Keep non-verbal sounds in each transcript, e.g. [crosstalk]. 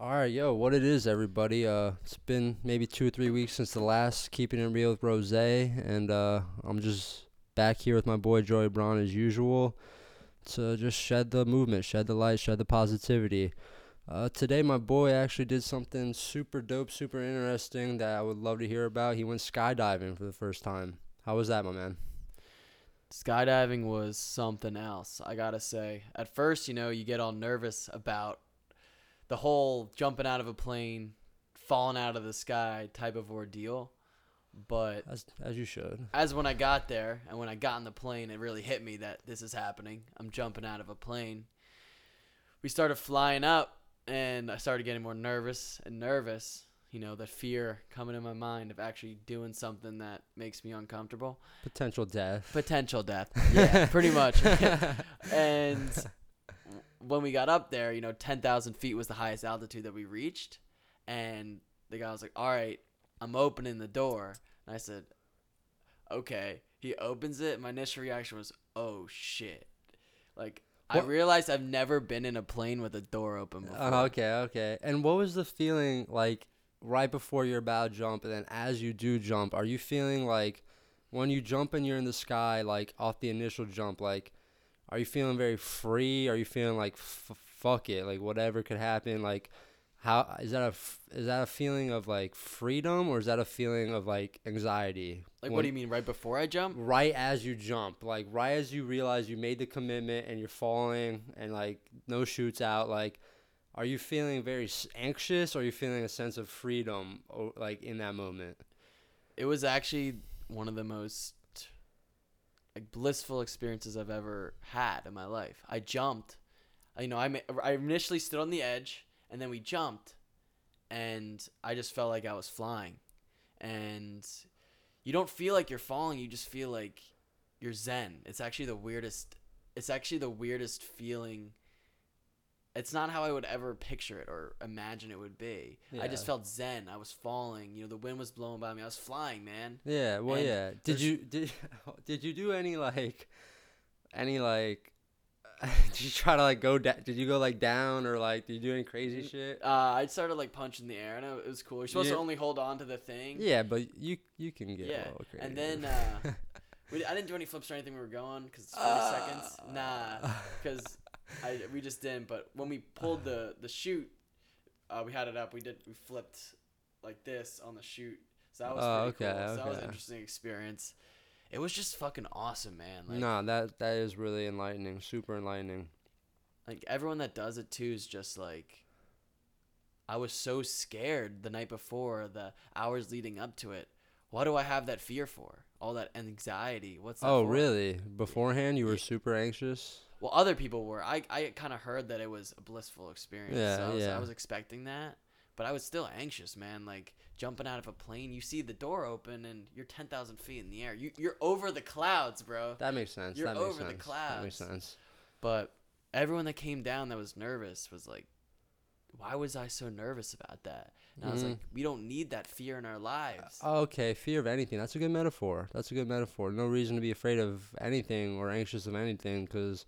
All right, yo, what it is, everybody? Uh, it's been maybe two or three weeks since the last Keeping It Real with Rose, and uh, I'm just back here with my boy Joey Braun as usual to just shed the movement, shed the light, shed the positivity. Uh, today, my boy actually did something super dope, super interesting that I would love to hear about. He went skydiving for the first time. How was that, my man? skydiving was something else. I gotta say. At first, you know, you get all nervous about the whole jumping out of a plane, falling out of the sky type of ordeal. But As as you should. as when I got there and when I got in the plane, it really hit me that this is happening. I'm jumping out of a plane. We started flying up, and I started getting more nervous and nervous. You know, the fear coming in my mind of actually doing something that makes me uncomfortable. Potential death. Potential death. [laughs] Yeah, pretty much. [laughs] and when we got up there, you know, 10,000 feet was the highest altitude that we reached. And the guy was like, All right, I'm opening the door. And I said, Okay. He opens it. My initial reaction was, Oh shit. Like, I realized I've never been in a plane with a door open before. Uh, okay, okay. And what was the feeling like right before you're about to jump, and then as you do jump? Are you feeling like when you jump and you're in the sky, like off the initial jump, like are you feeling very free? Are you feeling like f- fuck it, like whatever could happen? Like how is that a f- is that a feeling of like freedom or is that a feeling of like anxiety? Like, When- what do you mean, right before I jump? right as you jump, like right as you realize you made the commitment and you're falling and like no shoots out, like are you feeling very anxious or are you feeling a sense of freedom like in that moment? it was actually one of the most like blissful experiences I've ever had in my life. I jumped, uh, you know, I I initially stood on the edge and then we jumped, and I just felt like I was flying, and you don't feel like you're falling. You just feel like you're zen. It's actually the weirdest. It's actually the weirdest feeling. It's not how I would ever picture it or imagine it would be. I just felt zen. I was falling. You know, the wind was blowing by me. I was flying, man. Yeah, well And yeah. Did you did [laughs] did you do any like any like [laughs] did you try to like go da- did you go like down or like did you do any crazy shit? Uh, I started like punching the air, and it was cool. You're supposed Yeah. to only hold on to the thing. Yeah, but you you can get a Yeah, little crazy. and then uh, [laughs] we, I didn't do any flips or anything. We were going because it's 40 seconds. Nah, because I we just didn't. But when we pulled the [sighs] the chute, uh, we had it up. We did we flipped like this on the chute. So that was Oh, pretty okay, cool. So that was an interesting experience. It was just fucking awesome, man. Like, no, that that is really enlightening, super enlightening. like everyone that does it too is just like I was so scared the night before, the hours leading up to it. What do I have that fear for? All that anxiety. What's that Oh, for? really? Beforehand, you were Yeah. super anxious. Well, other people were. I I kind of heard that it was a blissful experience. Yeah, so I was, yeah. I was expecting that, but I was still anxious, man. Like jumping out of a plane, you see the door open and you're ten thousand feet in the air. You you're over the clouds, bro. That makes sense. You're that makes over the sense. That makes sense. But everyone that came down that was nervous was like, why was I so nervous about that? And I was Mhm. like, we don't need that fear in our lives. Okay, fear of anything. That's a good metaphor. That's a good metaphor. No reason to be afraid of anything or anxious of anything because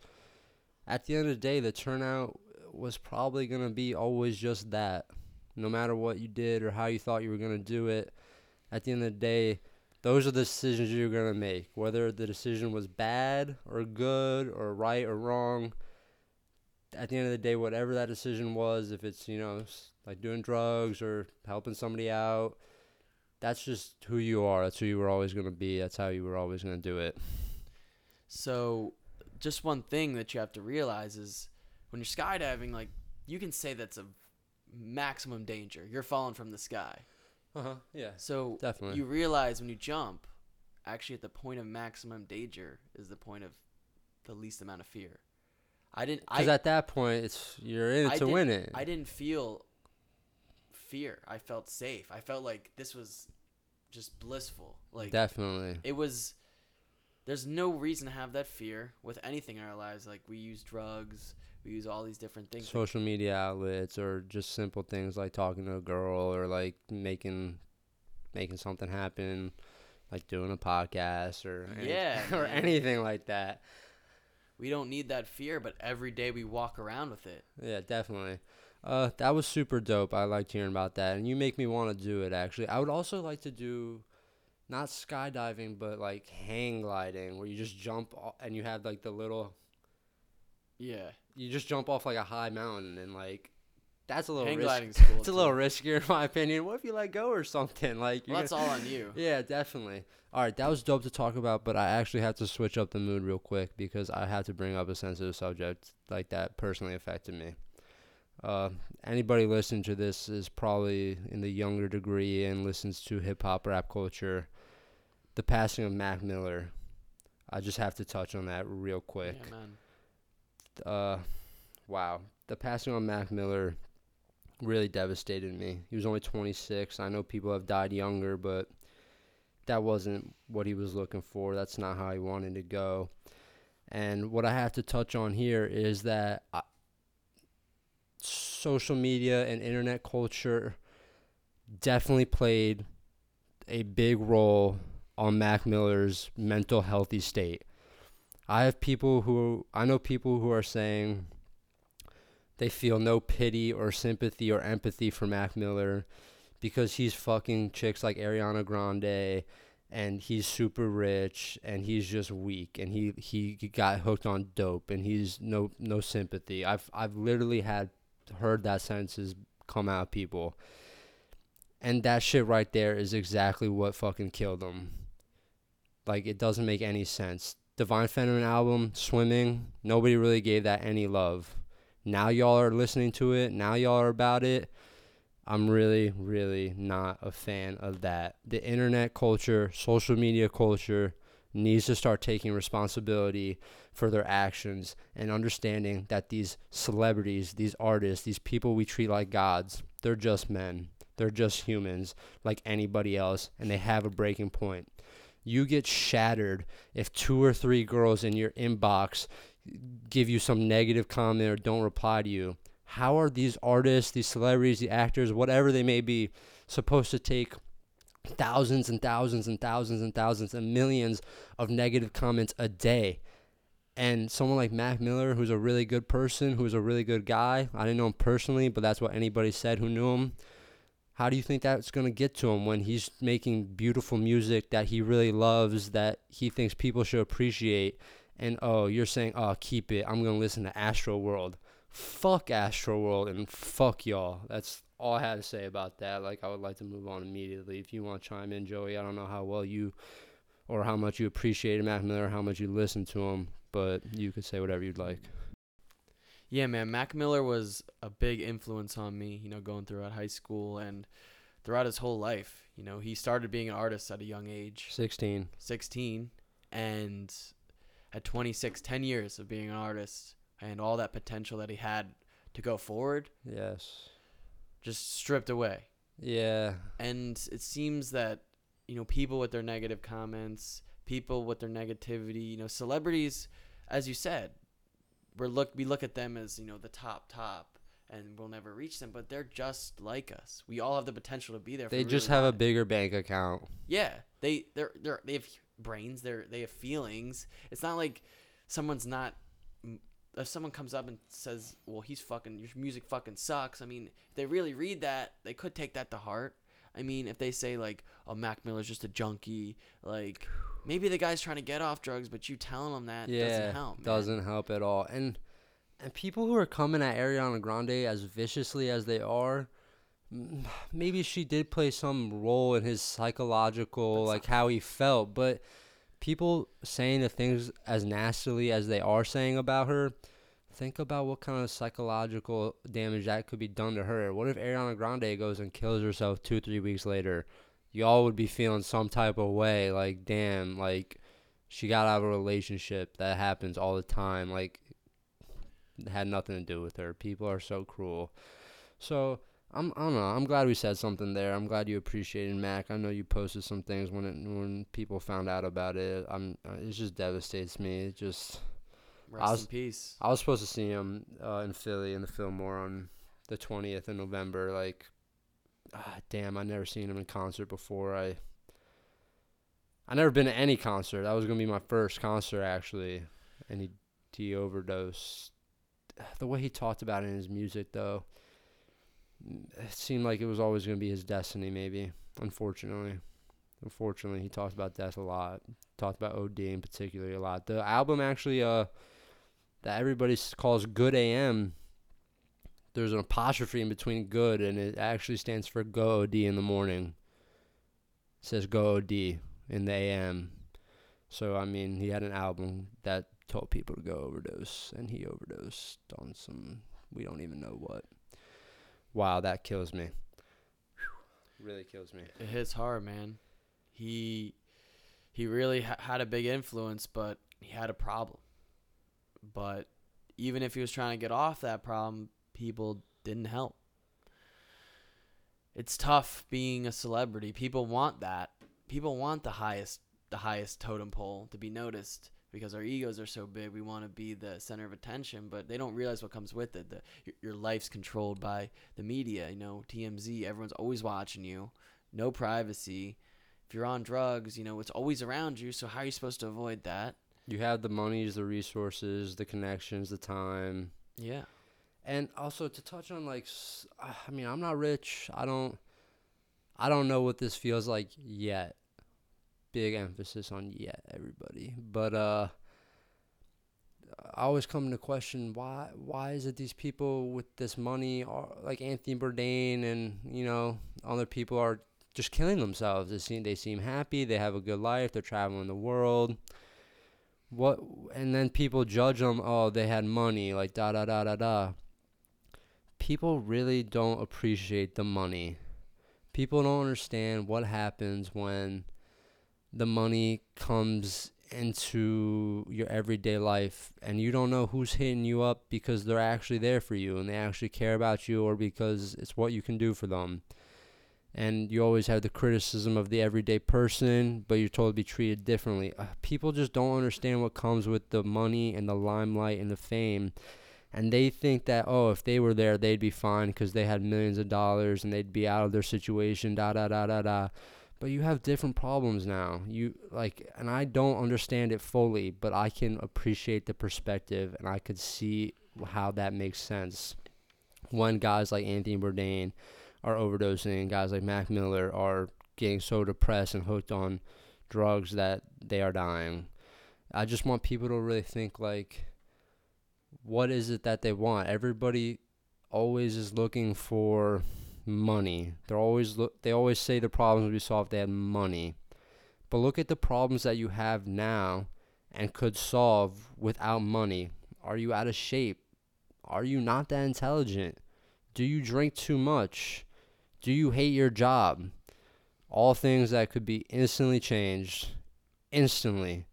at the end of the day, the turnout was probably going to be always just that. No matter what you did or how you thought you were going to do it, at the end of the day, those are the decisions you're going to make. Whether the decision was bad or good or right or wrong, at the end of the day, whatever that decision was, if it's, you know, like doing drugs or helping somebody out, that's just who you are. That's who you were always going to be. That's how you were always going to do it. So, just one thing that you have to realize is when you're skydiving, like you can say that's a maximum danger. You're falling from the sky. Uh huh. Yeah. So Definitely. you realize when you jump, actually at the point of maximum danger is the point of the least amount of fear. I didn't. I, Because at that point, it's you're in it I to win it. I didn't feel fear. I felt safe. I felt like this was just blissful. Like Definitely. it was. There's no reason to have that fear with anything in our lives. Like we use drugs, we use all these different things. Social media outlets or just simple things like talking to a girl or like making making something happen, like doing a podcast or any- Yeah, [laughs] or man. anything like that. we don't need that fear, but every day we walk around with it. Yeah, definitely. Uh, that was super dope. I liked hearing about that, and you make me want to do it. Actually, I would also like to do, not skydiving, but like hang gliding, where you just jump o- and you have like the little, Yeah, you just jump off like a high mountain, and like, that's a little hang gliding's cool. [laughs] It's a little riskier in my opinion. What if you let go or something? [laughs] Like, Well, that's all on you. [laughs] Yeah, definitely. All right, that was dope to talk about, but I actually have to switch up the mood real quick because I had to bring up a sensitive subject like that personally affected me. Uh, anybody listening to this is probably in the younger degree and listens to hip hop rap culture. The passing of Mac Miller. I just have to touch on that real quick Yeah, uh, wow, the passing on Mac Miller really devastated me. He was only 26. I know people have died younger, but that wasn't what he was looking for. That's not how he wanted to go. And what I have to touch on here is that I, social media and internet culture definitely played a big role on Mac Miller's mental healthy state. I have people who I know people who are saying they feel no pity or sympathy or empathy for Mac Miller because he's fucking chicks like Ariana Grande and he's super rich and he's just weak and he he got hooked on dope and he's no no sympathy. I've I've literally had heard that sentences come out of people. And that shit right there is exactly what fucking killed him. Like it doesn't make any sense. Divine Feminine album, Swimming, nobody really gave that any love. Now y'all are listening to it. Now y'all are about it. I'm really, really not a fan of that. The internet culture, social media culture needs to start taking responsibility for their actions and understanding that these celebrities, these artists, these people we treat like gods, they're just men. They're just humans like anybody else, and they have a breaking point. You get shattered if two or three girls in your inbox give you some negative comment or don't reply to you. How are these artists, these celebrities, the actors, whatever they may be, supposed to take thousands and thousands and thousands and thousands and millions of negative comments a day? And someone like Mac Miller, who's a really good person, who's a really good guy, I didn't know him personally, but that's what anybody said who knew him. How do you think that's going to get to him when he's making beautiful music that he really loves, that he thinks people should appreciate? And oh, you're saying, oh, keep it. I'm going to listen to Astro World. Fuck Astro World and fuck y'all. That's all I had to say about that. Like, I would like to move on immediately. If you want to chime in, Joey, I don't know how well you or how much you appreciated Mac Miller, how much you listened to him, but you could say whatever you'd like. Yeah, man. Mac Miller was a big influence on me, you know, going throughout high school and throughout his whole life. You know, he started being an artist at a young age, 16. 16, and at 26, 10 years of being an artist and all that potential that he had to go forward Yes. just stripped away. Yeah. And it seems that, you know, people with their negative comments, people with their negativity, you know, celebrities, as you said, we're look we look at them as, you know, the top top and we'll never reach them, but they're just like us. We all have the potential to be there. They just really have a bigger bank account. Yeah, they they're they're they have brains. They're they have feelings. It's not like someone's not. If someone comes up and says, "Well, he's fucking your music fucking sucks," I mean, if they really read that, they could take that to heart. I mean, if they say like, "Oh, Mac Miller's just a junkie," like maybe the guy's trying to get off drugs, but you telling him that yeah, doesn't help. man. doesn't help at all. And and people who are coming at Ariana Grande as viciously as they are, maybe she did play some role in his psychological, That's like how he felt. But people saying the things as nastily as they are saying about her, think about what kind of psychological damage that could be done to her. What if Ariana Grande goes and kills herself two, three weeks later? Y'all would be feeling some type of way, like damn, like she got out of a relationship that happens all the time like had nothing to do with her people are so cruel so I'm, I don't know. I'm glad we said something there. I'm glad you appreciated Mac. I know you posted some things when it, when people found out about it. I'm uh, it just devastates me. It just Rest was- in peace. I was supposed to see him uh, in Philly in the Fillmore on the 20th of November. Like, ah, damn, I never seen him in concert before. I I never been to any concert. That was gonna be my first concert actually, and he he overdosed. [sighs] The way he talked about it in his music, though, mm, it seemed like it was always to be his destiny. Maybe, unfortunately, unfortunately, he talked about death a lot. Talked about OD in particular a lot. The album actually, uh, that everybody calls "Good AM." There's an apostrophe in between "good" and it actually stands for "Go OD" in the morning. It says "Go OD" in the AM. So I mean, he had an album that told people to go overdose, and he overdosed on some we don't even know what. Wow, that kills me. Whew. Really kills me. It hits hard, man. He he really ha- had a big influence, but he had a problem. But even if he was trying to get off that problem, people didn't help. It's tough being a celebrity. People want that. People want the highest the highest totem pole to be noticed because our egos are so big. We want to be the center of attention, but they don't realize what comes with it. The, your, your life's controlled by the media. You know, TMZ. Everyone's always watching you. No privacy. If you're on drugs, you know it's always around you. So how are you supposed to avoid that? You have the monies, the resources, the connections, the time. Yeah. And also to touch on like i mean, I'm not rich. I don't I don't know what this feels like yet. Big emphasis on yet everybody. But uh I always come to question why why is it these people with this money are like Anthony Bourdain and you know other people are just killing themselves. They seem they seem happy, they have a good life, they're traveling the world. What and then people judge them, oh, they had money, like da da da da da people really don't appreciate the money. People don't understand what happens when the money comes into your everyday life and you don't know who's hitting you up because they're actually there for you and they actually care about you or because it's what you can do for them. And you always have the criticism of the everyday person, but you're told to be treated differently. Uh, people just don't understand what comes with the money and the limelight and the fame and they think that oh if they were there they'd be fine because they had millions of dollars and they'd be out of their situation da da da da da. But you have different problems now. You like and i don't understand it fully but i can appreciate the perspective and i could see how that makes sense. When guys like anthony bourdain are overdosing. And guys like mac miller are getting so depressed and hooked on drugs that they are dying. I just want people to really think like what is it that they want? Everybody always is looking for money. They're always look. They always say the problems would be solved if they had money. But look at the problems that you have now and could solve without money. Are you out of shape? Are you not that intelligent? Do you drink too much? Do you hate your job? All things that could be instantly changed instantly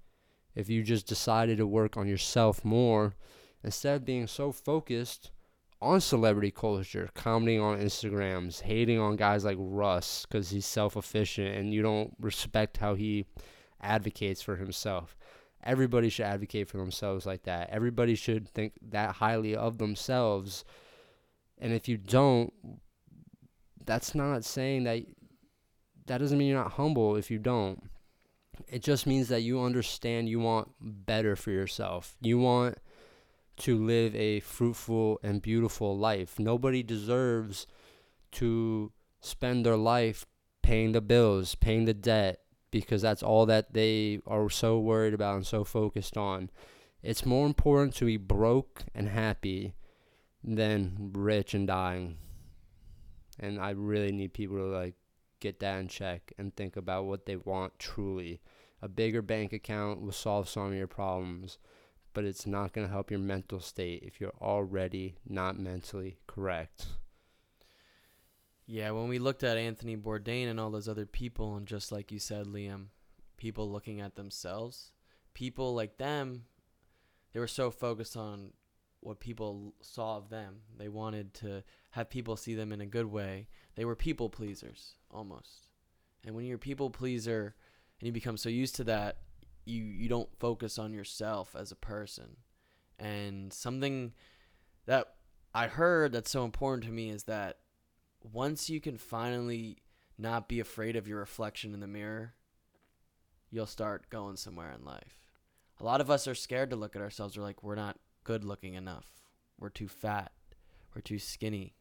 if you just decided to work on yourself more instead of being so focused on celebrity culture, commenting on Instagrams, hating on guys like Russ because he's self efficient and you don't respect how he advocates for himself. Everybody should advocate for themselves like that. Everybody should think that highly of themselves. And if you don't, that's not saying that that doesn't mean you're not humble if you don't. It just means that you understand you want better for yourself. You want to live a fruitful and beautiful life. Nobody deserves to spend their life paying the bills, paying the debt, because that's all that they are so worried about and so focused on. It's more important to be broke and happy than rich and dying. And I really need people to like get that in check and think about what they want truly. A bigger bank account will solve some of your problems but it's not going to help your mental state if you're already not mentally correct. Yeah, when we looked at Anthony Bourdain and all those other people, and just like you said, Liam, people looking at themselves, people like them, they were so focused on what people saw of them. They wanted to have people see them in a good way. They were people pleasers almost. And when you're a people pleaser and you become so used to that, you you don't focus on yourself as a person. And something that I heard that's so important to me is that once you can finally not be afraid of your reflection in the mirror, you'll start going somewhere in life. A lot of us are scared to look at ourselves. We're like, we're not good looking enough. We're too fat. We're too skinny.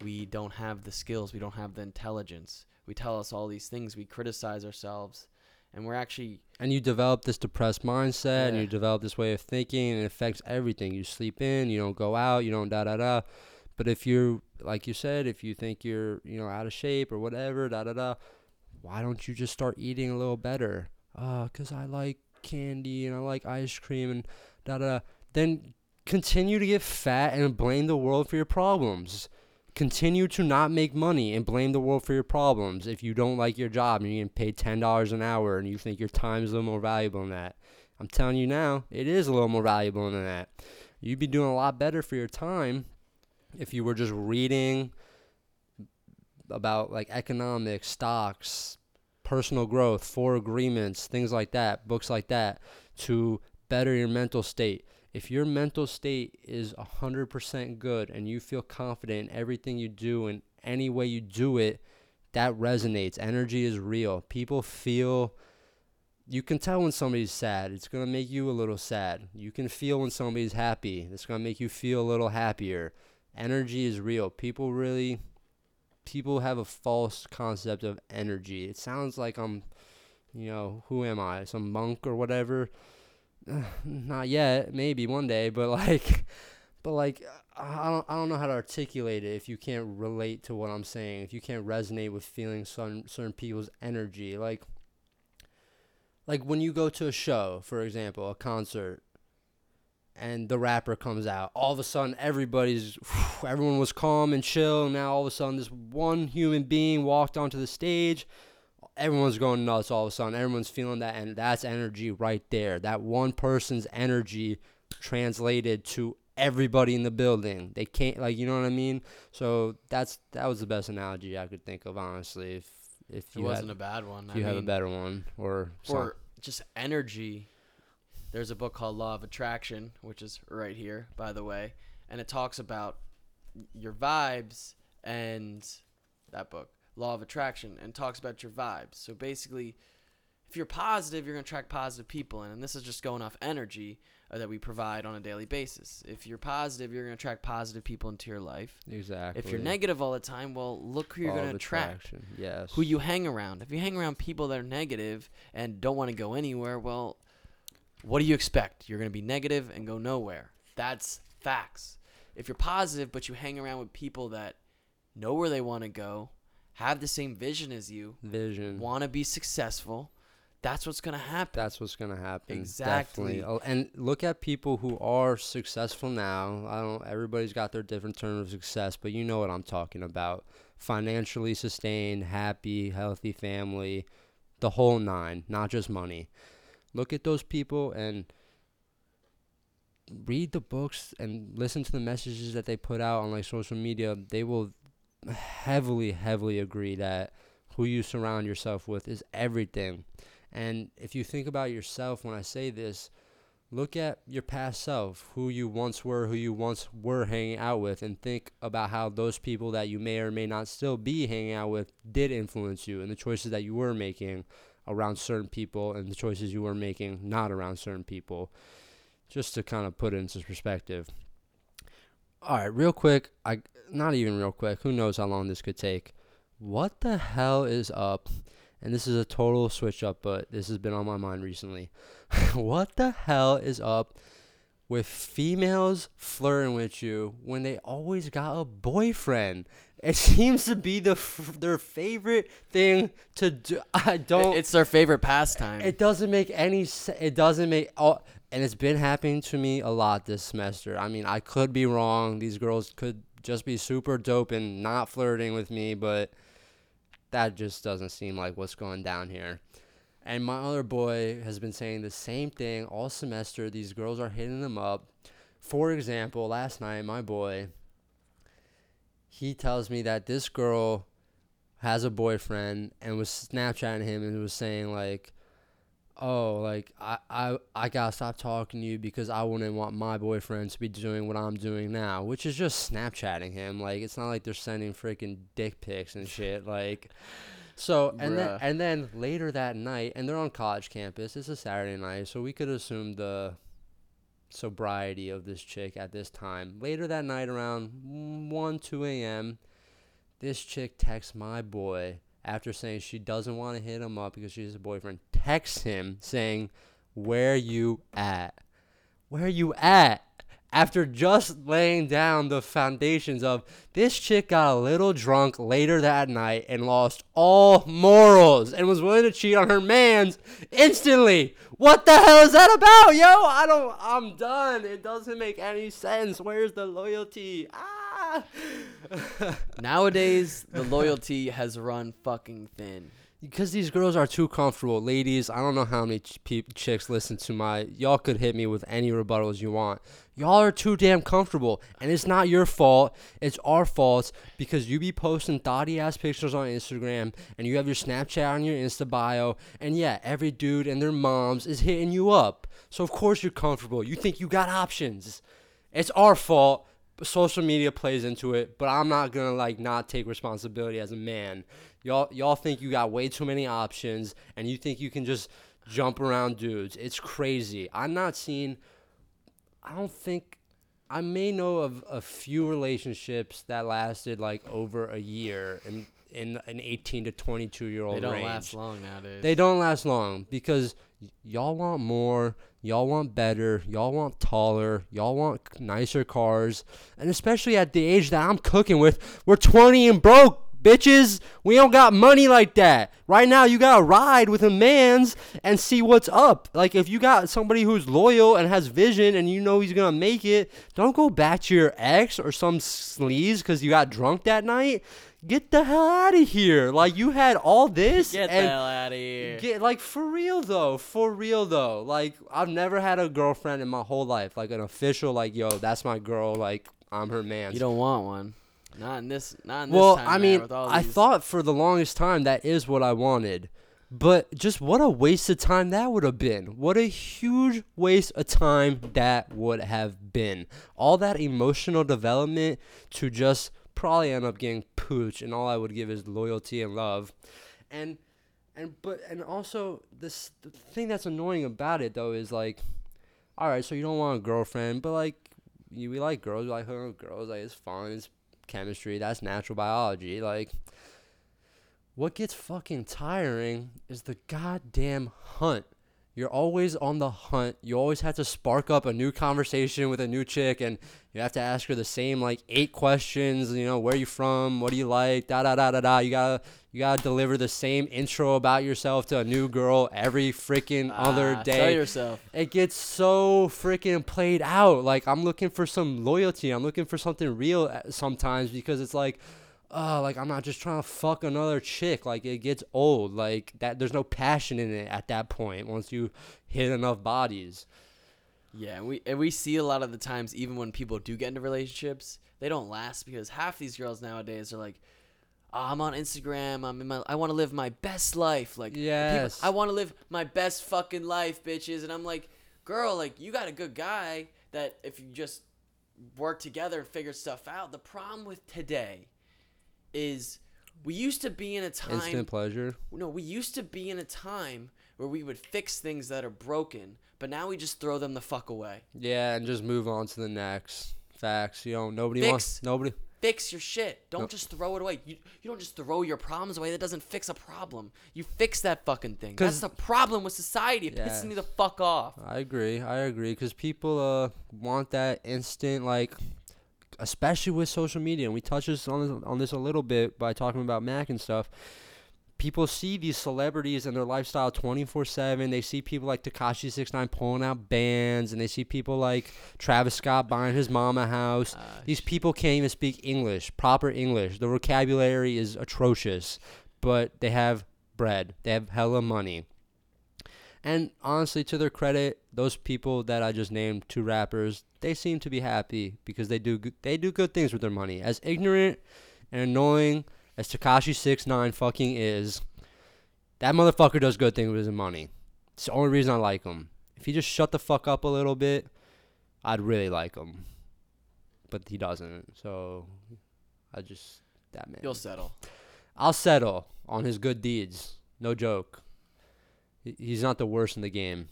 We don't have the skills. We don't have the intelligence. We tell us all these things. We criticize ourselves. And we're actually and you develop this depressed mindset and you develop this way of thinking and it affects everything. You sleep in you don't go out you don't da da da but if you're like you said if you think you're you know out of shape or whatever da da da why don't you just start eating a little better? Uh cuz i like candy and i like ice cream and da da da then continue to get fat and blame the world for your problems continue to not make money and blame the world for your problems if you don't like your job and you're getting paid ten dollars an hour and you think your time is a little more valuable than that. I'm telling you now, it is a little more valuable than that. You'd be doing a lot better for your time if you were just reading about like economics, stocks, personal growth, four agreements, things like that, books like that to better your mental state if your mental state is 100% good and you feel confident in everything you do and any way you do it, that resonates. Energy is real. People feel, you can tell when somebody's sad. It's going to make you a little sad. You can feel when somebody's happy. It's going to make you feel a little happier. Energy is real. People really, people have a false concept of energy. It sounds like I'm, you know, who am I? Some monk or whatever [sighs] not yet maybe one day but like [laughs] but like I don't I don't know how to articulate it if you can't relate to what I'm saying if you can't resonate with feeling certain certain people's energy. Like like when you go to a show for example a concert and the rapper comes out all of a sudden everybody's [sighs] everyone was calm and chill and now all of a sudden this one human being walked onto the stage everyone's going nuts all of a sudden. Everyone's feeling that, and that's energy right there. That one person's energy translated to everybody in the building. They can't, like, you know what I mean? So that's that was the best analogy I could think of, honestly. If if it you wasn't had, a bad one. if I you have a better one, or some, or just energy. There's a book called Law of Attraction, which is right here, by the way, and it talks about your vibes and that book, Law of Attraction, and talks about your vibes. So basically, if you're positive, you're gonna attract positive people, in, and this is just going off energy uh, that we provide on a daily basis. If you're positive, you're gonna attract positive people into your life. exactly. If you're negative all the time, well, look who you're gonna attract attraction, Yes. who you hang around. If you hang around people that are negative and don't want to go anywhere, well, what do you expect? You're going to be negative and go nowhere. That's facts. If you're positive but you hang around with people that know where they want to go, have the same vision as you, vision. want to be successful, that's what's going to happen. That's what's gonna happen. Exactly. Definitely. Oh, and look at people who are successful now. I don't. Everybody's got their different term of success, but you know what I'm talking about. Financially sustained, happy, healthy family, the whole nine, not just money. Look at those people and read the books and listen to the messages that they put out on like social media. They will heavily, heavily agree that who you surround yourself with is everything. And if you think about yourself when I say this, look at your past self, who you once were, who you once were hanging out with, and think about how those people that you may or may not still be hanging out with did influence you and the choices that you were making around certain people and the choices you were making not around certain people. Just to kind of put it into perspective. All right, real quick, I not even real quick. Who knows how long this could take? What the hell is up? And this is a total switch up, but this has been on my mind recently. [laughs] what the hell is up with females flirting with you when they always got a boyfriend? It [laughs] seems to be the f- their favorite thing to do. [laughs] I don't. It's their favorite pastime. It doesn't make any sense. It doesn't make Oh, and it's been happening to me a lot this semester. I mean, I could be wrong. These girls could just be super dope and not flirting with me, but that just doesn't seem like what's going down here. And my other boy has been saying the same thing all semester. These girls are hitting them up. For example, last night, my boy, he tells me that this girl has a boyfriend and was Snapchatting him and was saying like, "Oh, like I I I gotta stop talking to you because I wouldn't want my boyfriend to be doing what I'm doing now," which is just Snapchatting him. Like it's not like they're sending freaking dick pics and shit. Like So and then and then later that night, and they're on college campus. It's a Saturday night, so we could assume the sobriety of this chick at this time. Later that night, around one two a.m., this chick texts my boy after saying she doesn't want to hit him up because she's a boyfriend. Texts him saying, "Where you at? Where you at?" After just laying down the foundations of this chick got a little drunk later that night and lost all morals and was willing to cheat on her man's instantly. What the hell is that about, yo? I don't. I'm done. It doesn't make any sense. Where's the loyalty? Ah. [laughs] Nowadays, the loyalty has run fucking thin. because these girls are too comfortable. Ladies, I don't know how many ch- peop chicks listen to my. Y'all could hit me with any rebuttals you want. Y'all are too damn comfortable, and it's not your fault. It's our fault because you be posting thotty ass pictures on Instagram, and you have your Snapchat on your Insta bio, and yeah, every dude and their moms is hitting you up. So of course you're comfortable. You think you got options. It's our fault. Social media plays into it, but I'm not gonna like not take responsibility as a man. Y'all y'all think you got way too many options and you think you can just jump around dudes. It's crazy. I'm not seeing I don't think I may know of a few relationships that lasted like over a year in in an 18 to 22 year old They don't range. last long nowadays. They don't last long because y'all want more, y'all want better, y'all want taller, y'all want nicer cars, and especially at the age that I'm cooking with, we're 20 and broke, bitches. We don't got money like that. Right now, you gotta ride with a man's and see what's up. Like if you got somebody who's loyal and has vision and you know he's gonna make it, don't go back to your ex or some sleaze because you got drunk that night. Get the hell out of here! Like you had all this [laughs] Get the and hell out of here. Get like for real though, for real though. Like I've never had a girlfriend in my whole life, like an official, like yo, that's my girl, like I'm her man. you don't want one. Not in this. Not in this well, time. I man, mean, with all I these- thought for the longest time that is what I wanted, but just what a waste of time that would have been. What a huge waste of time that would have been. All that emotional development to just probably end up getting pooch, and all I would give is loyalty and love, and and but and also this the thing that's annoying about it though is like, all right, so you don't want a girlfriend, but like you, we like girls, we like hooking with girls, like it's fun, it's chemistry, that's natural biology. Like, what gets fucking tiring is the goddamn hunt. You're always on the hunt. You always have to spark up a new conversation with a new chick, and you have to ask her the same like eight questions. You know, where you from? What do you like? Da da da da da. You gotta you gotta deliver the same intro about yourself to a new girl every freaking other Ah, day Sell yourself. it gets so freaking played out. Like I'm looking for some loyalty. I'm looking for something real uh, sometimes because it's like, uh, like I'm not just trying to fuck another chick. Like it gets old. Like that. There's no passion in it at that point. Once you hit enough bodies. Yeah, and we and we see a lot of the times, even when people do get into relationships, they don't last because half these girls nowadays are like, oh, "I'm on Instagram. I'm in my. I want to live my best life. Like, people- I want to live my best fucking life, bitches." And I'm like, "Girl, like, you got a good guy that if you just work together and figure stuff out." The problem with today is we used to be in a time Instant pleasure. no, we used to be in a time where we would fix things that are broken, but now we just throw them the fuck away. Yeah, and just move on to the next. Facts. You know, nobody Fix. wants. Nobody. Fix your shit. Don't No. just throw it away. You, you don't just throw your problems away. That doesn't fix a problem. You fix that fucking thing. That's the problem with society. It pisses me the fuck off. I agree. I agree because people uh want that instant like, especially with social media. And we touched this on this, on this a little bit by talking about Mac and stuff. People see these celebrities and their lifestyle 24/7. They see people like Tekashi 69 pulling out bands, and they see people like Travis Scott buying his mom a house. Uh, These people can't even speak English, proper English. The vocabulary is atrocious, but they have bread. They have hella money. And honestly, to their credit, those people that I just named, two rappers, they seem to be happy because they do good, they do good things with their money. As ignorant and annoying as Tekashi Six Nine fucking is, that motherfucker does good things with his money. It's the only reason I like him. If he just shut the fuck up a little bit, I'd really like him. But he doesn't. So I just that man. You'll settle. I'll settle on his good deeds. No joke. He- He's not the worst in the game.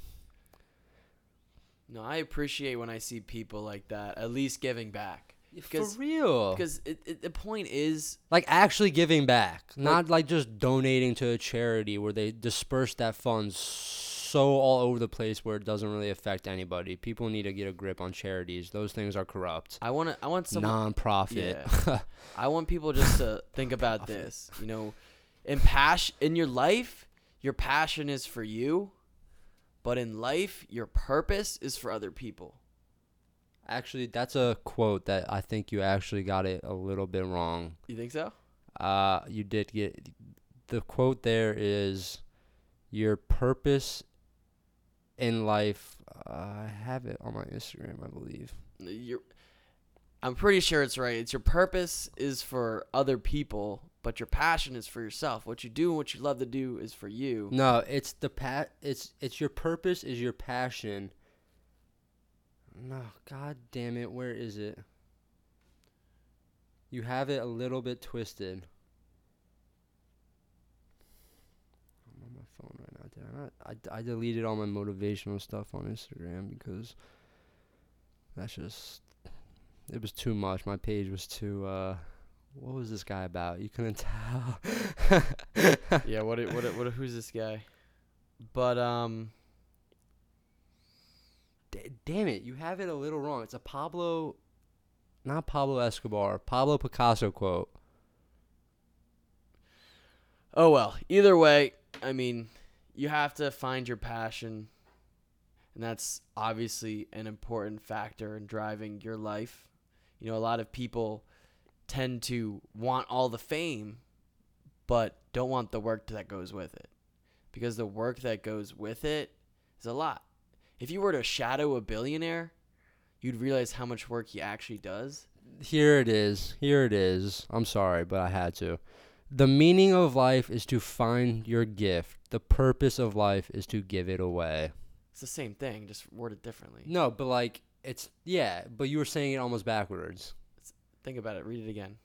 No, I appreciate when I see people like that at least giving back. For real. Because it, it, the point is, like actually giving back, not like just donating to a charity where they disperse that funds so all over the place where it doesn't really affect anybody. People need to get a grip on charities. Those things are corrupt. I want to. I want someone. Non-profit. I want people just to think about this. You know, in passion in your life, your passion is for you, but in life, your purpose is for other people. actually, that's a quote that I think you actually got it a little bit wrong. You think so? Uh, you did get the quote there is your purpose in life. Uh, I have it on my Instagram, I believe. You're, I'm pretty sure it's right. It's your purpose is for other people, but your passion is for yourself. What you do and what you love to do is for you. No, it's the pa- it's it's your purpose is your passion. No, god damn it, where is it? You have it a little bit twisted. I'm on my phone right now. Did I? I, I deleted all my motivational stuff on Instagram because that's just it was too much. My page was too uh what was this guy about? You couldn't [laughs] tell. yeah. What? it- What? it- What? it- Who's this guy? But um. D- damn it, you have it a little wrong. It's a Pablo, not Pablo Escobar, Pablo Picasso quote. Oh well. Either way, I mean, you have to find your passion, and that's obviously an important factor in driving your life. You know, a lot of people tend to want all the fame, but don't want the work that goes with it, because the work that goes with it is a lot. If you were to shadow a billionaire, you'd realize how much work he actually does. Here it is. Here it is. I'm sorry, but I had to. The meaning of life is to find your gift. The purpose of life is to give it away. It's the same thing, just worded differently. No, but like it's yeah, but you were saying it almost backwards. Think about it. Read it again.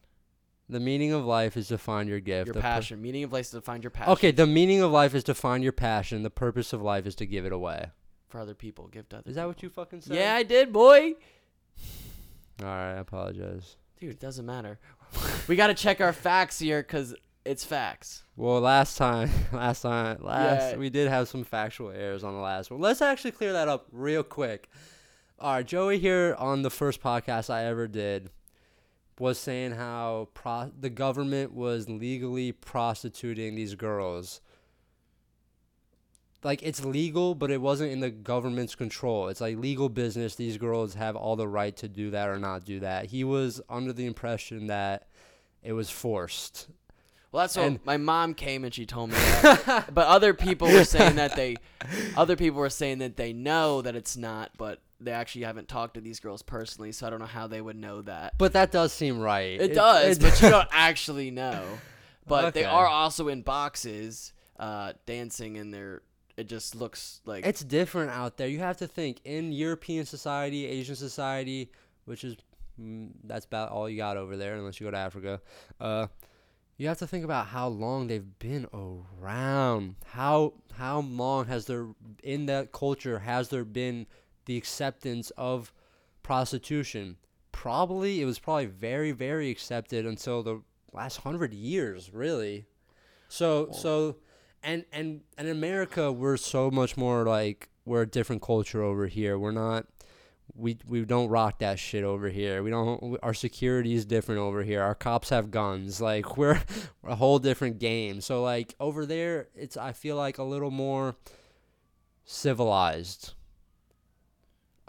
The meaning of life is to find your gift. Your the pur- passion. Meaning of life is to find your passion. okay, the meaning of life is to find your passion. The purpose of life is to give it away. For other people, give to other. Is that what people. you fucking said? Yeah, I did, boy. All right, I apologize. Dude, it doesn't matter. we got to check our facts here because it's facts. Well, last time, [laughs] last time, last Yeah. we did have some factual errors on the last one. Let's actually clear that up real quick. All right, Joey here on the first podcast I ever did was saying how pro- the government was legally prostituting these girls. Like it's legal, but it wasn't in the government's control. It's like legal business. These girls have all the right to do that or not do that. He was under the impression that it was forced. Well, that's what my mom came and she told me [laughs] that. but other people were saying that they, other people were saying that they know that it's not, but they actually haven't talked to these girls personally, so I don't know how they would know that. But that does seem right. It, does, it- but you [laughs] don't actually know. But they are also in boxes, uh, dancing, and they're. It just looks like it's different out there. You have to think in European society, Asian society, which is mm, that's about all you got over there, unless you go to Africa. Uh, you have to think about how long they've been around. How how long has there in that culture has there been the acceptance of prostitution? Probably it was probably very very accepted until the last hundred years, really. So so and and and in America we're so much more like we're a different culture over here. We're not we we don't rock that shit over here. We don't our security is different over here. Our cops have guns. Like we're, [laughs] we're a whole different game. So like over there it's I feel like a little more civilized.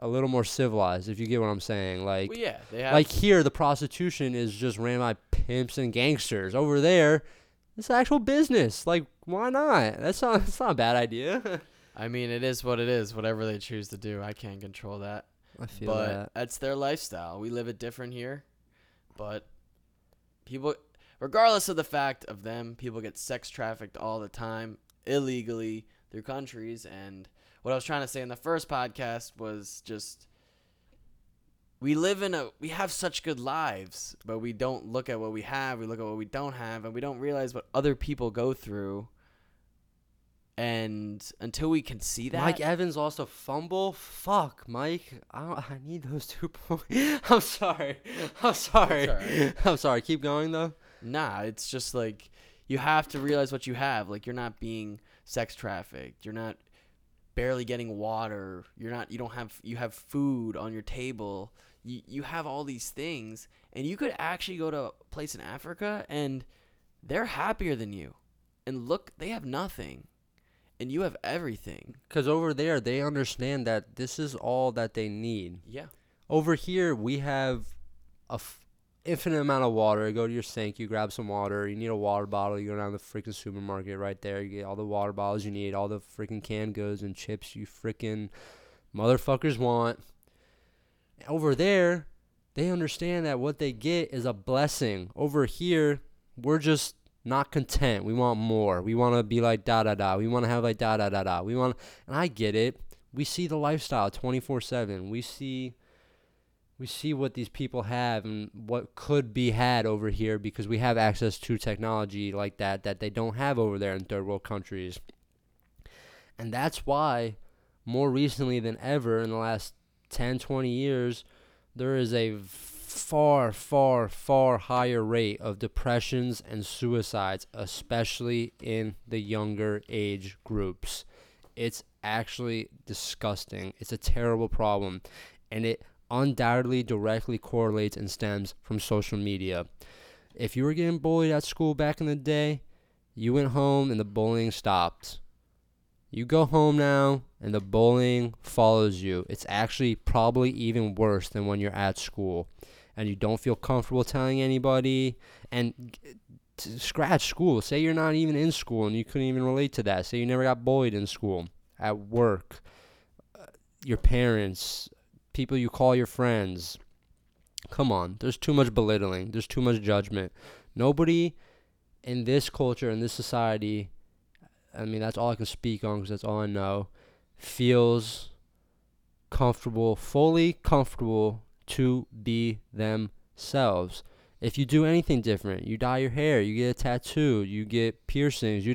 A little more civilized if you get what I'm saying. Like well, yeah, they have like here, the prostitution is just ran by pimps and gangsters. Over there, it's actual business. Like, why not? That's not. [laughs] That's not a bad idea. [laughs] I mean, it is what it is. Whatever they choose to do, I can't control that. I feel but that. that's their lifestyle. We live it different here, but people, regardless of the fact of them, people get sex trafficked all the time illegally through countries. And what I was trying to say in the first podcast was just we live in a we have such good lives, but we don't look at what we have. We look at what we don't have, and we don't realize what other people go through. And until we can see that, Mike Evans lost a fumble. Fuck, Mike. I don't, I need those two [laughs] points. I'm sorry. I'm sorry. alright. [laughs] I'm sorry. Keep going though. Nah, it's just like you have to realize what you have. Like you're not being sex trafficked. You're not barely getting water. You're not you don't have you have food on your table. You you have all these things and you could actually go to a place in Africa and they're happier than you. And look, they have nothing. And you have everything. Because over there, they understand that this is all that they need. Yeah. Over here, we have a f- infinite amount of water. Go to your sink, you grab some water. You need a water bottle. You go down to the freaking supermarket right there. You get all the water bottles you need, all the freaking canned goods and chips you freaking motherfuckers want. Over there, they understand that what they get is a blessing. Over here, we're just not content. We want more. We want to be like da da da. We want to have like da da da da. We want, and I get it. We see the lifestyle 24/7. We see we see what these people have and what could be had over here because we have access to technology like that that they don't have over there in third world countries. And that's why more recently than ever in the last 10 20 years there is a far far far higher rate of depressions and suicides especially in the younger age groups. It's actually disgusting. It's a terrible problem and it undoubtedly directly correlates and stems from social media. If you were getting bullied at school back in the day, you went home and the bullying stopped. You go home now and the bullying follows you. It's actually probably even worse than when you're at school and you don't feel comfortable telling anybody and scratch school. Say you're not even in school and you couldn't even relate to that. Say you never got bullied in school, at work, uh, your parents, people you call your friends. Come on, there's too much belittling, there's too much judgment. Nobody in this culture, in this society, I mean, that's all I can speak on because that's all I know, feels comfortable, fully comfortable to be themselves. If you do anything different, you dye your hair, you get a tattoo, you get piercings, you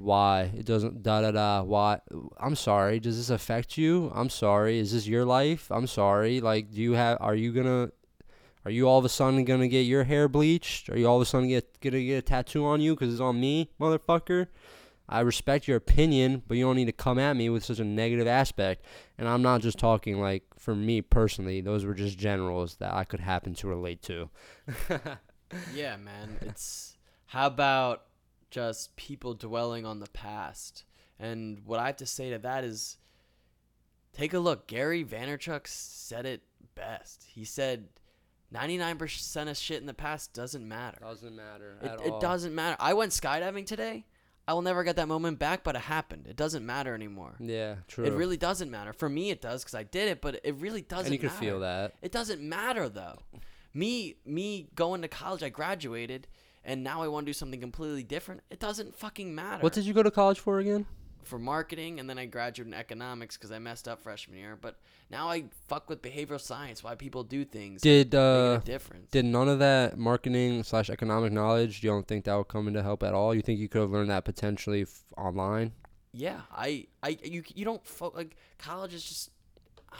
why it doesn't da da da why i'm sorry does this affect you? I'm sorry is this your life? I'm sorry like do you have are you gonna are you all of a sudden gonna get your hair bleached? Are you all of a sudden get gonna get a tattoo on you because it's on me motherfucker? I respect your opinion but you don't need to come at me with such a negative aspect. And i'm not just talking like for me personally those were just generals that i could happen to relate to. [laughs] Yeah, man. It's how about just people dwelling on the past? And what I have to say to that is take a look. Gary Vaynerchuk said it best. He said 99% of shit in the past doesn't matter. doesn't matter It, it doesn't matter. I went skydiving today. I will never get that moment back, but it happened. It doesn't matter anymore. yeah true It really doesn't matter. For me, it does because I did it, but it really doesn't and you can feel that It doesn't matter though. Me me going to college, I graduated, and now I want to do something completely different. It doesn't fucking matter. what did you go to college for again for marketing, and then I graduated in economics because I messed up freshman year. But now I fuck with behavioral science, why people do things, did uh a difference. Did none of that marketing slash economic knowledge? You don't think that would come into help at all? You think you could have learned that potentially f- online? yeah, I I you you don't fo- like college is just.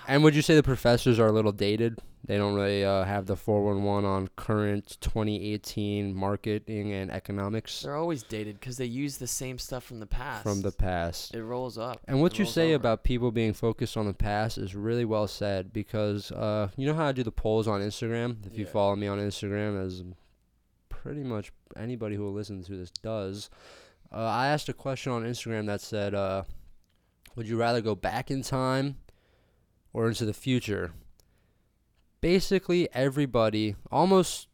And would you say the professors are a little dated? They don't really uh, have the 411 on current 2018 marketing and economics They're always dated because they use the same stuff from the past. from the past. it rolls up. And what It you rolls say over. about people being focused on the past is really well said because uh, you know how I do the polls on Instagram? If you Yeah. follow me on Instagram, as pretty much anybody who will listen to this does, uh, I asked a question on Instagram that said, uh, Would you rather go back in time or into the future? Basically, everybody, almost,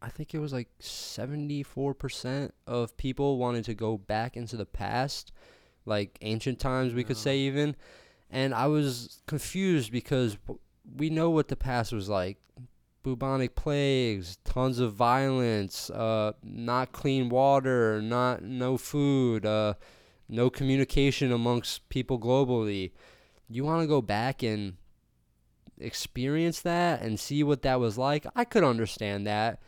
I think it was like 74% of people wanted to go back into the past like ancient times we could Yeah. say even and i was confused because we know what the past was like bubonic plagues tons of violence uh not clean water not no food uh no communication amongst people globally you want to go back and experience that and see what that was like, I could understand that.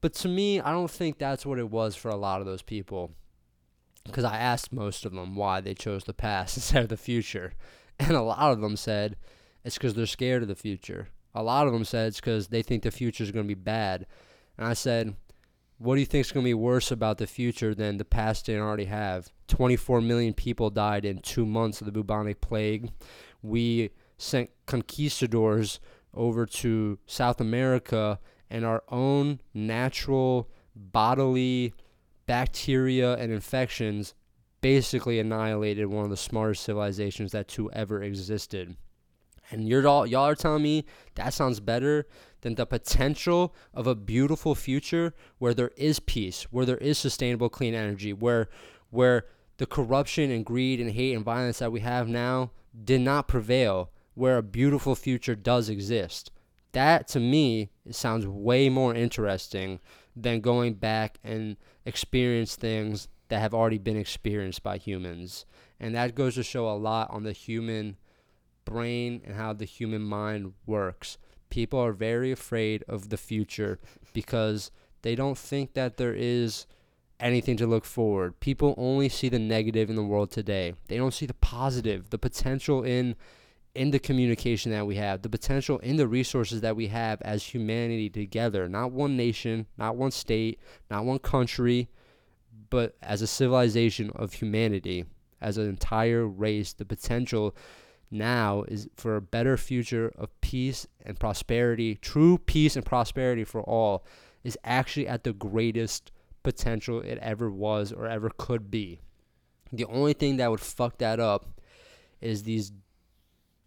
But to me, I don't think that's what it was for a lot of those people. Because I asked most of them why they chose the past [laughs] instead of the future. And a lot of them said it's because they're scared of the future. A lot of them said it's because they think the future is going to be bad. And I said, what do you think is going to be worse about the future than the past didn't already have? 24 million people died in two months of the bubonic plague. We sent conquistadors over to South America, and our own natural bodily bacteria and infections basically annihilated one of the smartest civilizations that two ever existed. And you're all y'all are telling me that sounds better than the potential of a beautiful future where there is peace, where there is sustainable clean energy, where where the corruption and greed and hate and violence that we have now did not prevail, where a beautiful future does exist. That to me sounds way more interesting than going back and experience things that have already been experienced by humans. And that goes to show a lot on the human brain and how the human mind works. People are very afraid of the future because they don't think that there is anything to look forward. People only see the negative in the world today. They don't see the positive, the potential in in the communication that we have, the potential in the resources that we have as humanity together, not one nation, not one state, not one country, but as a civilization of humanity, as an entire race, the potential now is for a better future of peace and prosperity, true peace and prosperity for all, is actually at the greatest potential it ever was or ever could be. The only thing that would fuck that up is these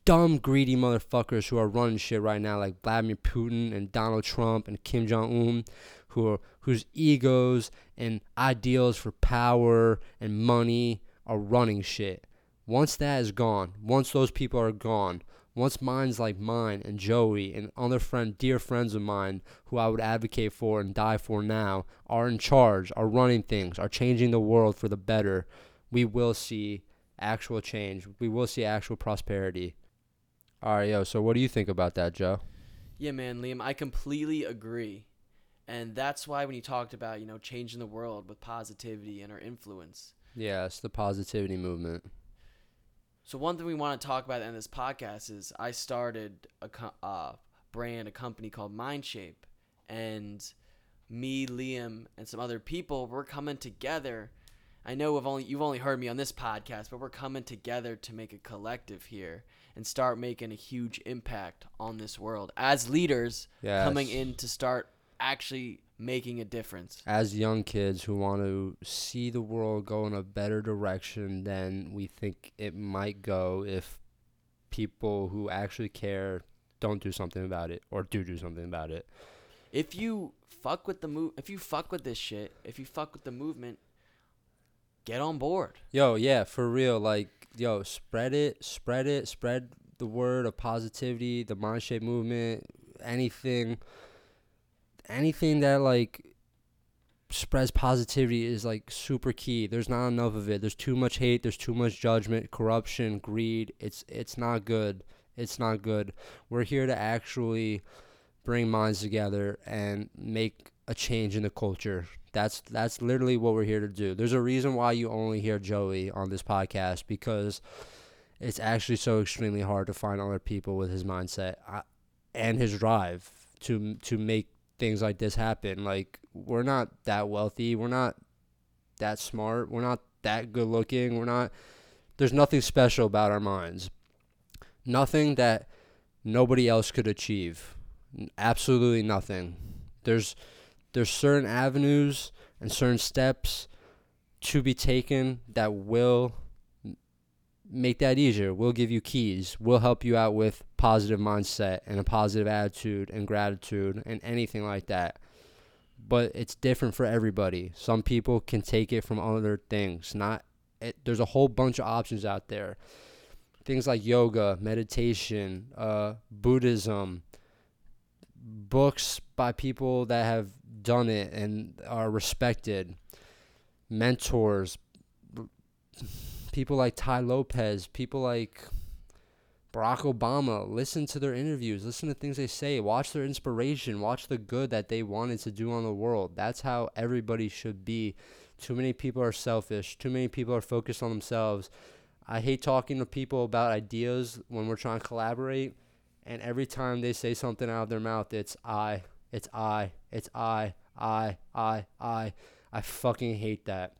dumb, greedy motherfuckers who are running shit right now, like Vladimir Putin and Donald Trump and Kim Jong Un, who whose egos and ideals for power and money are running shit. Once that is gone, once those people are gone, once minds like mine and Joey and other friend, dear friends of mine who I would advocate for and die for now are in charge, are running things, are changing the world for the better, we will see actual change. We will see actual prosperity. All right, yo. So what do you think about that, Joe? Yeah, man, Liam, I completely agree. And that's why when you talked about, you know, changing the world with positivity and our influence. Yeah, it's the positivity movement. So one thing we want to talk about in this podcast is I started a co- uh, brand, a company called Mindshape, and me, Liam, and some other people, we're coming together. I know we've only you've only heard me on this podcast, but we're coming together to make a collective here and start making a huge impact on this world as leaders Yes. coming in to start actually making a difference. as young kids who want to see the world go in a better direction than we think it might go if people who actually care don't do something about it or do do something about it. If you fuck with the move, if you fuck with this shit, if you fuck with the movement, get on board. Yo, yeah, for real. Like, yo, spread it, spread it, spread the word of positivity, the mind shape movement, anything, anything that like spreads positivity is like super key. There's not enough of it. There's too much hate. There's too much judgment, corruption, greed. It's it's not good. It's not good. We're here to actually bring minds together and make a change in the culture. That's that's literally what we're here to do. There's a reason why you only hear Joey on this podcast because it's actually so extremely hard to find other people with his mindset uh, and his drive to to make things like this happen. Like we're not that wealthy, we're not that smart, we're not that good looking, we're not there's nothing special about our minds. Nothing that nobody else could achieve. Absolutely nothing. There's there's certain avenues and certain steps to be taken that will make that easier. We'll give you keys. We'll help you out with positive mindset and a positive attitude and gratitude and anything like that. But it's different for everybody. Some people can take it from other things. Not it, there's a whole bunch of options out there. Things like yoga, meditation, uh, Buddhism, books by people that have done it and are respected, mentors, people like Tai Lopez, people like Barack Obama, listen to their interviews, listen to things they say, watch their inspiration, watch the good that they wanted to do on the world. That's how everybody should be. Too many people are selfish, too many people are focused on themselves. I hate talking to people about ideas when we're trying to collaborate, and every time they say something out of their mouth, it's I, it's I, it's I, I, I, I. I fucking hate that.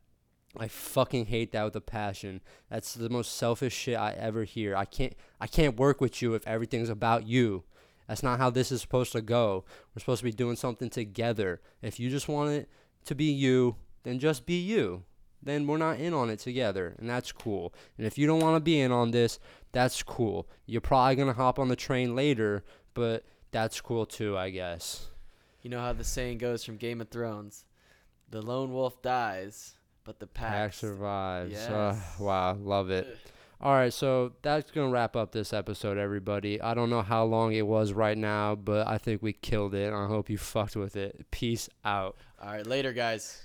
I fucking hate that with a passion. That's the most selfish shit I ever hear. I can't I can't work with you if everything's about you. That's not how this is supposed to go. We're supposed to be doing something together. If you just want it to be you, then just be you. Then we're not in on it together, and that's cool. And if you don't want to be in on this, that's cool. You're probably going to hop on the train later, but that's cool too, I guess. You know how the saying goes from Game of Thrones the lone wolf dies, but the pack, Pack survives. Uh, wow, love it. All right, so that's going to wrap up this episode, everybody. I don't know how long it was right now, but I think we killed it. I hope you fucked with it. Peace out. All right, later, guys.